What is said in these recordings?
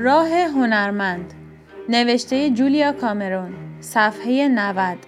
راه هنرمند نوشته جولیا کامرون صفحه 90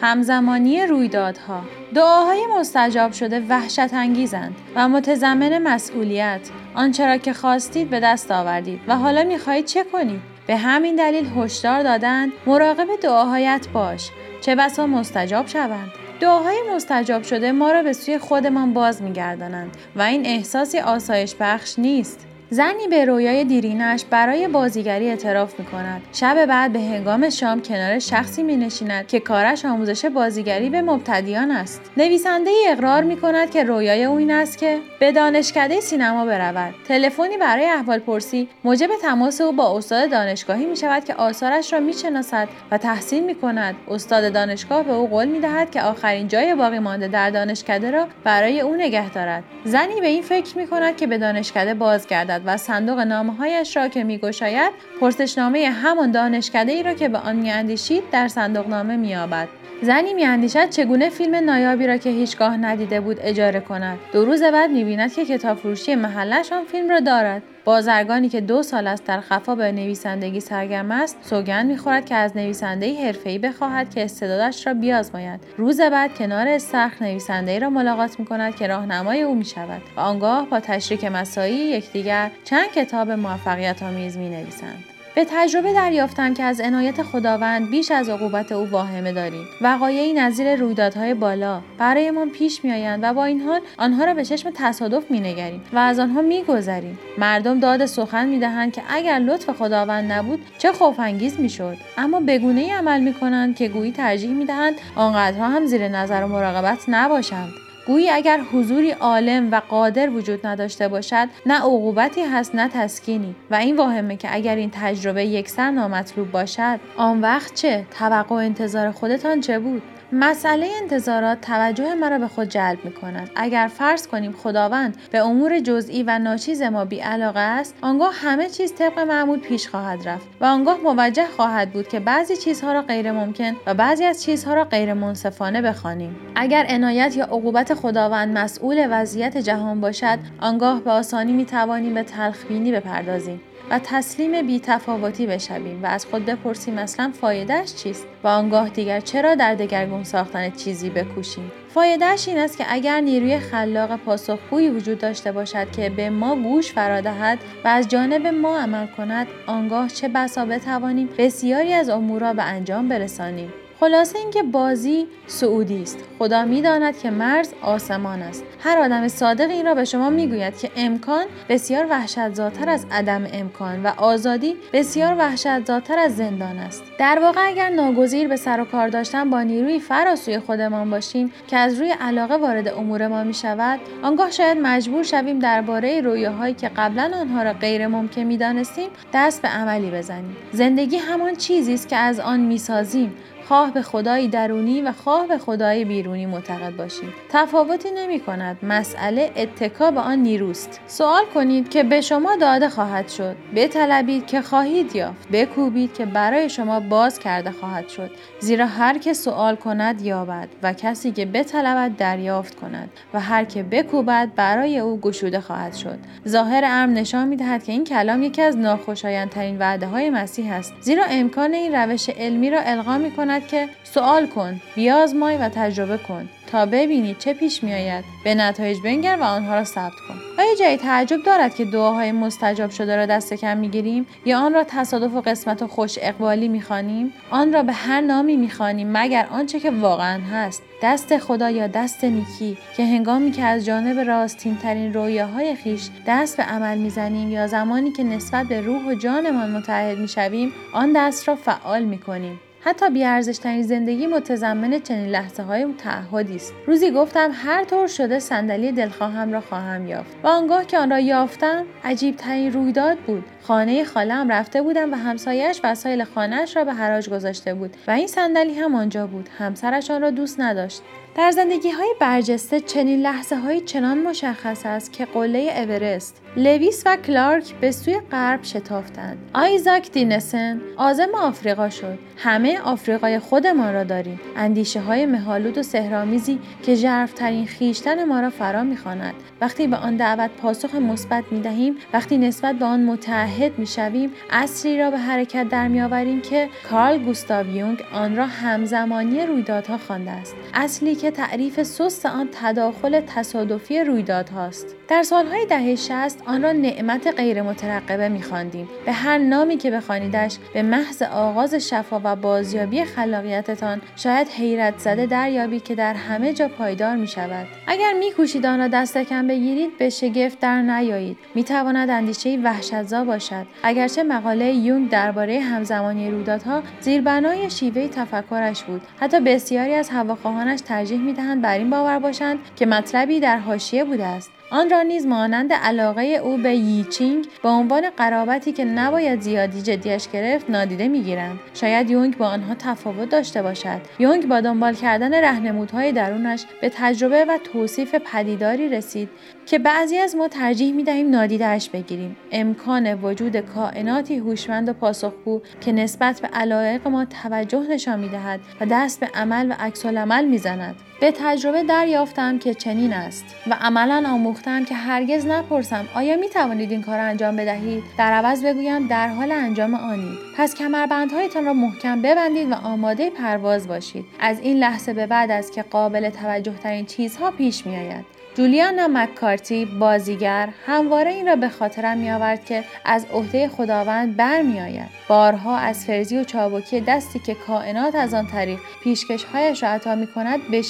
همزمانی رویدادها. دعاهای مستجاب شده وحشت انگیزند و متضمن مسئولیت. آنچه را که خواستید به دست آوردید و حالا می‌خواهید چه کنید؟ به همین دلیل هشدار دادند مراقب دعاهایت باش. چه بسا مستجاب شوند. دعاهای مستجاب شده ما را به سوی خودمان باز میگردانند و این احساسی آسایش بخش نیست. زنی به رویای دیرینش برای بازیگری اعتراف می کند. شب بعد به هنگام شام کنار شخصی می نشیند که کارش آموزش بازیگری به مبتدیان است. نویسنده ای اقرار می کند که رویای او این است که به دانشکده سینما برود. تلفنی برای احوال پرسی موجب تماس او با استاد دانشگاهی می شود که آثارش را می شناسد و تحسین می کند. استاد دانشگاه به او قول می دهد که آخرین جای باقی مانده در دانشکده را برای او نگه دارد. زنی به این فکر می کند که به دانشکده بازگردد و صندوق نامه هایش را که میگشاید پرسشنامه همان دانشکده ای را که به آن میاندیشید در صندوق نامه مییابد. زنی میاندیشد چگونه فیلم نایابی را که هیچگاه ندیده بود اجاره کند. دو روز بعد می‌بیند که کتاب فروشی محلش آن فیلم را دارد. بازرگانی که دو سال است در خفا به نویسندگی سرگرم است سوگند می‌خورد که از نویسنده حرفهای بخواهد که استعدادش را بیازماید روز بعد کنار استخر نویسنده را ملاقات می‌کند که راهنمای او می‌شود و آنگاه با تشریک مسایی یکدیگر چند کتاب موفقیت آمیز می نویسند. به تجربه دریافتم که از عنایت خداوند بیش از عقوبت او واهمه داریم. وقایعی نظیر رویدادهای بالا برایمان پیش میآیند و با این حال آنها را به چشم تصادف مینگریم و از آنها میگذریم. مردم داد سخن می‌دهند که اگر لطف خداوند نبود چه خوفانگیز می‌شد. اما بگونه ای عمل می‌کنند که گویی ترجیح می‌دهند آنقدرها هم زیر نظر و مراقبت نباشند. گویی اگر حضوری عالم و قادر وجود نداشته باشد نه عقوبتی هست نه تسکینی. و این واهمه که اگر این تجربه یکسر نامطلوب باشد آن وقت چه؟ توقع و انتظار خودتان چه بود؟ مسئله انتظارات توجه مرا به خود جلب می کند. اگر فرض کنیم خداوند به امور جزئی و ناچیز ما بی علاقه است، آنگاه همه چیز طبق معمول پیش خواهد رفت و آنگاه موجه خواهد بود که بعضی چیزها را غیر ممکن و بعضی از چیزها را غیر منصفانه بخوانیم. اگر عنایت یا عقوبت خداوند مسئول وضعیت جهان باشد، آنگاه به آسانی می توانیم به تلخبینی بپردازیم. و تسلیم بی تفاوتی بشویم و از خود بپرسیم اصلا فایدهش چیست و آنگاه دیگر چرا در دگرگون ساختن چیزی بکوشیم. فایدهش این است که اگر نیروی خلاق پاسخگویی وجود داشته باشد که به ما گوش فرادهد و از جانب ما عمل کند آنگاه چه بسا بتوانیم بسیاری از امور را به انجام برسانیم. خلاصه اینکه بازی سعودی است. خدا می‌داند که مرز آسمان است. هر آدم صادق این را به شما می‌گوید که امکان بسیار وحشتزاتر از عدم امکان و آزادی بسیار وحشتزاتر از زندان است. در واقع اگر ناگزیر به سر و کار داشتن با نیروی فراسوی خودمان باشیم که از روی علاقه وارد امور ما می شود آنگاه شاید مجبور شویم درباره رویاهایی که قبلا آنها را غیر ممکن می دانستیم دست به عملی بزنیم. زندگی همان چیزی است که از آن می‌سازیم. خواه به خدایی درونی و خواه به خدای بیرونی معتقد باشید تفاوتی نمی کند. مسئله اتکا به آن نیروست. سوال کنید که به شما داده خواهد شد. بطلبید که خواهید یافت. بکوبید که برای شما باز کرده خواهد شد. زیرا هر که سوال کند یابد و کسی که بطلبد دریافت کند و هر که بکوبد برای او گشوده خواهد شد. ظاهر امر نشان می‌دهد که این کلام یکی از ناخوشایندترین وعده های مسیح است. زیرا امکان این روش علمی را القا می کند که سوال کن بیازمای و تجربه کن تا ببینید چه پیش میآید. به نتایج بنگر و آنها را ثبت کن. آیا جایی تعجب دارد که دعاهای مستجاب شده را دست کم می‌گیریم یا آن را تصادف و قسمت و خوش اقبالی می‌خوانیم؟ آن را به هر نامی می‌خوانیم مگر آنچه که واقعا هست. دست خدا یا دست نیکی که هنگامی که از جانب راستین ترین رویاهای خیش دست به عمل می‌زنیم یا زمانی که نسبت به روح و جانمان متحد می‌شویم آن دست را فعال می‌کنیم. حتی بیارزشترین زندگی متضمن چنین لحظه های تعهدی است. روزی گفتم هر طور شده صندلی دلخواهم را خواهم یافت و آنگاه که آن را یافتم عجیب ترین رویداد بود. خانه خالم رفته بودم و همسایش وسایل خانهاش را به حراج گذاشته بود و این صندلی هم آنجا بود. همسرش آن را دوست نداشت. در زندگی های برجسته چنین لحظه های چنان مشخص است که قله اورست لویس و کلارک به سوی غرب شتافتند. آیزاک دینسن آزم آفریقا شد. همه آفریقای خودمان را داریم. اندیشه های مهالود و سهرامیزی که ژرفترین خیشتن ما را فرا می‌خواند. وقتی به آن دعوت پاسخ مثبت می‌دهیم وقتی نسبت به آن متحد می‌شویم اصلی را به حرکت در میآوریم که کارل گوستاو یونگ آن را همزمانی رویدادها خوانده است. اصلی که تعریف سست آن تداخل تصادفی رویدادهاست. در سالهای دهه 60 آن را نعمت غیر مترقبه میخواندیم. به هر نامی که بخوانیدش به محض آغاز شفا و بازیابی خلاقیتتان شاید حیرت زده دریابید که در همه جا پایدار می شود اگر میکوشید آن را دست کم بگیرید به شگفت در نیایید. می‌تواند اندیشه وحشتزا باشد. اگرچه مقاله یونگ درباره همزمانی رویدادها زیربنای شیوه تفکرش بود حتی بسیاری از هواخواهانش ترجیح می‌دهند بر این باور باشند که مطلبی در حاشیه بوده است. آن را نیز مانند علاقه او به ییچینگ به عنوان قرابتی که نباید زیادی جدیش گرفت نادیده می‌گیرند. شاید یونگ با آنها تفاوت داشته باشد. یونگ با دنبال کردن رهنمودهای درونش به تجربه و توصیف پدیداری رسید که بعضی از ما ترجیح می دهیم نادیدهش بگیریم. امکان وجود کائناتی هوشمند و پاسخگو که نسبت به علایق ما توجه نشان می دهد و دست به عمل و عکس العمل می زند. به تجربه دریافتم که چنین است و عملا آموختم که هرگز نپرسم آیا می توانید این کار را انجام بدهید؟ در عوض بگویم در حال انجام آنید پس کمربندهایتان را محکم ببندید و آماده پرواز باشید. از این لحظه به بعد است که قابل توجه ترین چیزها پیش می آید جولیانا مکارتی بازیگر همواره این را به خاطرم می آورد که از عهده خداوند برمیآید. بارها از فرزی و چابکی دستی که کائنات از آن طریق پیشکشهایش را عطا می کند به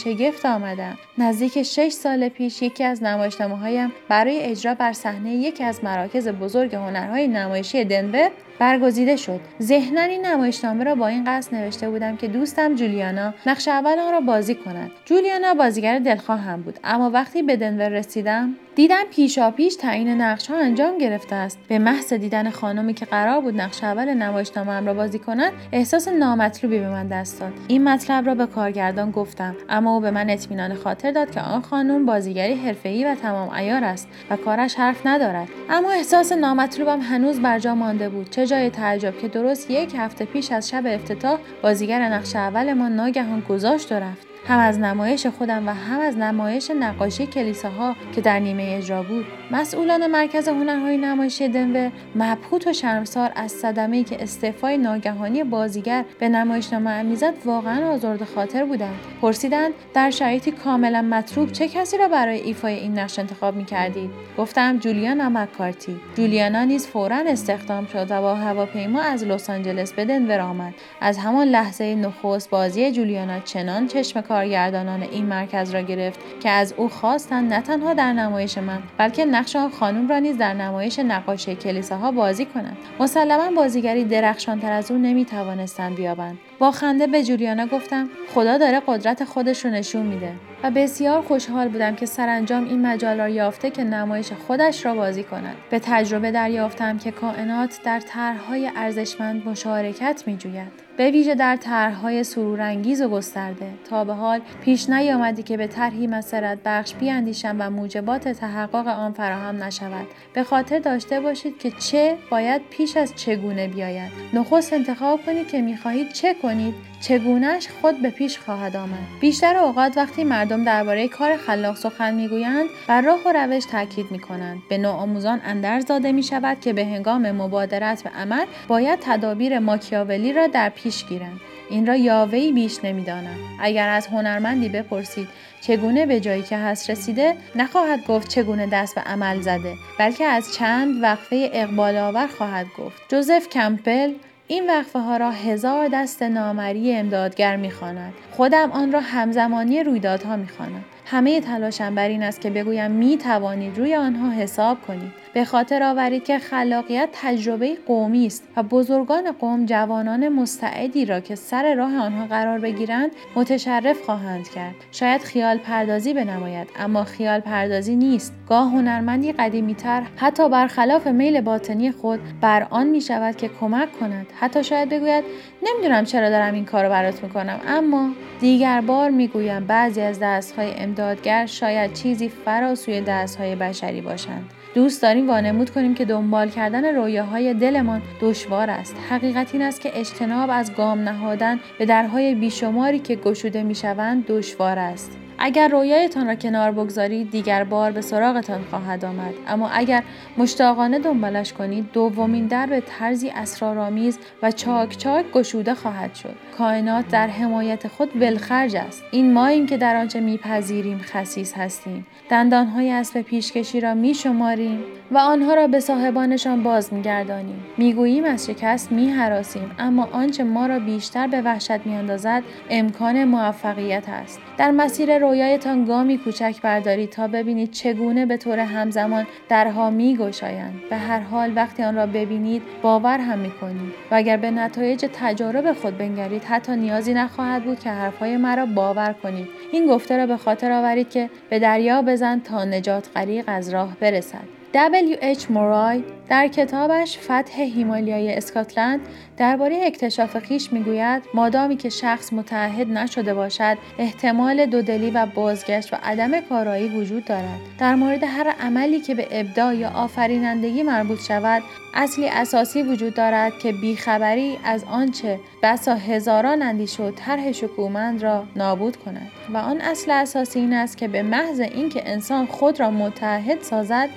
آمدم. نزدیک شش سال پیش یکی از نمایشنامه هایم برای اجرا بر صحنه یکی از مراکز بزرگ هنرهای نمایشی دنور برگزیده شد. ذهنا این نمایشنامه را با این قصد نوشته بودم که دوستم جولیانا نقش اول آن را بازی کند. جولیانا بازیگر دلخواه هم بود. اما وقتی به دنور رسیدم دیدم پیشا پیش تعیین نقش ها انجام گرفته است. به محض دیدن خانمی که قرار بود نقش اول نمایشنامه را بازی کند احساس نامطلوبی به من دست داد. این مطلب را به کارگردان گفتم. اما او به من اطمینان خاطر داد که آن خانم بازیگری حرفه‌ای و تمام عیار است و کارش حرف ندارد. اما احساس نامطلوبم هنوز بر جا مانده بود. چه جای تعجب که درست یک هفته پیش از شب افتتاح بازیگر نقش اول ما ناگهان گذاشت و رفت. هم از نمایش خودم و هم از نمایش نقاشی کلیساها که در نیمه اجرا بود. مسئولان مرکز هنرهای نمایشی دنور مبهوت و شرمسار از صدمه که استعفای ناگهانی بازیگر به نمایشنامه می‌زد واقعا آزرده خاطر بودند. پرسیدند در شرایطی کاملا مطروب چه کسی را برای ایفای این نقش انتخاب می کردید گفتم جولیانا مکارتی. جولیانا نیز فورا استخدام شد و با هواپیما از لس آنجلس به دنور آمد. از همان لحظه نخست بازی جولیانا چنان چشم کارگردانان این مرکز را گرفت که از او خواستند نه تنها در نمایش من بلکه نقش آن خانم را نیز در نمایش نقاشی کلیساها بازی کنند. مسلما بازیگری درخشانتر از او نمی‌توانستند بیابند. با خنده به جولیانا گفتم خدا داره قدرت خودش رو نشون میده. و بسیار خوشحال بودم که سرانجام این مجال را یافته که نمایش خودش را بازی کند. به تجربه دریافتم که کائنات در طرحهای ارزشمند مشارکت میجوید. به ویژه در طرحهای سرورانگیز و گسترده. تا به حال پیش نیامدی که به طرحی مسرت بخش بیاندیشم و موجبات تحقق آن فراهم نشود. به خاطر داشته باشید که چه باید پیش از چگونه بیاید. نخست انتخاب کنید که می‌خواهید چه کنید. چگونهش خود به پیش خواهد آمد. بیشتر اوقات وقتی مردم درباره کار خلاق سخن می‌گویند بر راه و روش تاکید می‌کنند. به نوآموزان اندرز داده می شود که به هنگام مبادرت به عمل باید تدابیر ماکیاولی را در پیش گیرند. این را یاوهی بیش نمی‌دانم اگر از هنرمندی بپرسید چگونه به جایی که هست رسیده نخواهد گفت چگونه دست به عمل زده بلکه از چند وقفه اقبال آور خواهد گفت. جوزف کمپل این وقفه ها را هزار دست نامری امدادگر می‌خواند. خودم آن را همزمانی رویدادها می‌خوانم. همه تلاشم بر این است که بگویم می توانید روی آنها حساب کنید. به خاطر آورید که خلاقیت تجربه قومی است و بزرگان قوم جوانان مستعدی را که سر راه آنها قرار بگیرند متشرف خواهند کرد. شاید خیال پردازی بنماید اما خیال پردازی نیست. گاه هنرمندی قدیمی تر حتی برخلاف میل باطنی خود بر آن می شود که کمک کند. حتی شاید بگوید نمی‌دونم چرا دارم این کار برات می‌کنم. اما دیگر بار می‌گویم بعضی از دستهای امدادگر شاید چیزی فراسوی دستهای بشری باشند. دوست داریم وانمود کنیم که دنبال کردن رویاهای دلمان دشوار است. حقیقت این است که اجتناب از گام نهادن به درهای بیشماری که گشوده می‌شوند دشوار است. اگر رویایتان را کنار بگذارید دیگر بار به سراغتان خواهد آمد. اما اگر مشتاقانه دنبالش کنید دومین در به طرزی اسرارآمیز و چاک چاک گشوده خواهد شد. کائنات در حمایت خود ولخرج است. این ماییم که در آنچه میپذیریم خسیس هستیم. دندانهای اسب پیشکشی را میشماریم. و آنها را به صاحبانشان باز میگردانیم می‌گوییم از شکست میهراسیم اما آنچه ما را بیشتر به وحشت میاندازد امکان موفقیت است. در مسیر رویایتان گامی کوچک بردارید تا ببینید چگونه به طور همزمان درها میگشایند. به هر حال وقتی آن را ببینید باور هم می‌کنید. و اگر به نتایج تجارب خود بنگرید حتی نیازی نخواهد بود که حرفهای مرا باور کنید. این گفته را به خاطر آورید که به دریا بزن تا نجات غریق از راه برسد. W.H. مورای در کتابش فتح هیمالیای اسکاتلند درباره اکتشاف خیش می‌گوید مادامی که شخص متحد نشده باشد احتمال دودلی و بازگشت و عدم کارایی وجود دارد در مورد هر عملی که به ابداع یا آفرینندگی مربوط شود اصلی اساسی وجود دارد که بیخبری از آنچه بسا هزاران اندیشه و طرح شکومند را نابود کند و آن اصل اساسی این است که به محض اینکه انسان خود را متحد سازد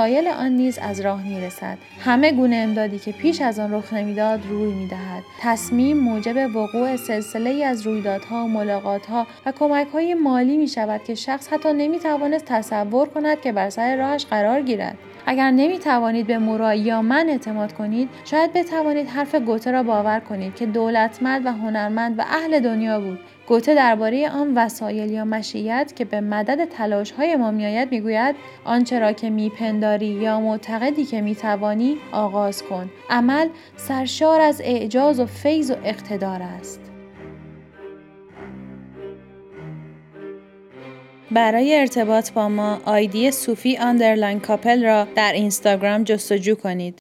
وسایل آن نیز از راه می‌رسد. همه گونه امدادی که پیش از آن رخ نمی‌داد روی می‌دهد. تصمیم موجب وقوع سلسله ای از رویدادها ملاقاتها و کمکهای مالی می شود که شخص حتی نمی‌توانست تصور کند که بر سر راهش قرار گیرد. اگر نمی توانید به مورا یا من اعتماد کنید شاید بتوانید حرف گوته را باور کنید که دولتمند و هنرمند و اهل دنیا بود. گوته درباره آن وسایل یا مشیت که به مدد تلاش های ما میآید می‌گوید آنچه را که میپنداری یا معتقدی که می‌توانی آغاز کن عمل سرشار از اعجاز و فیض و اقتدار است برای ارتباط با ما آیدی Sufi underline couple را در اینستاگرام جستجو کنید.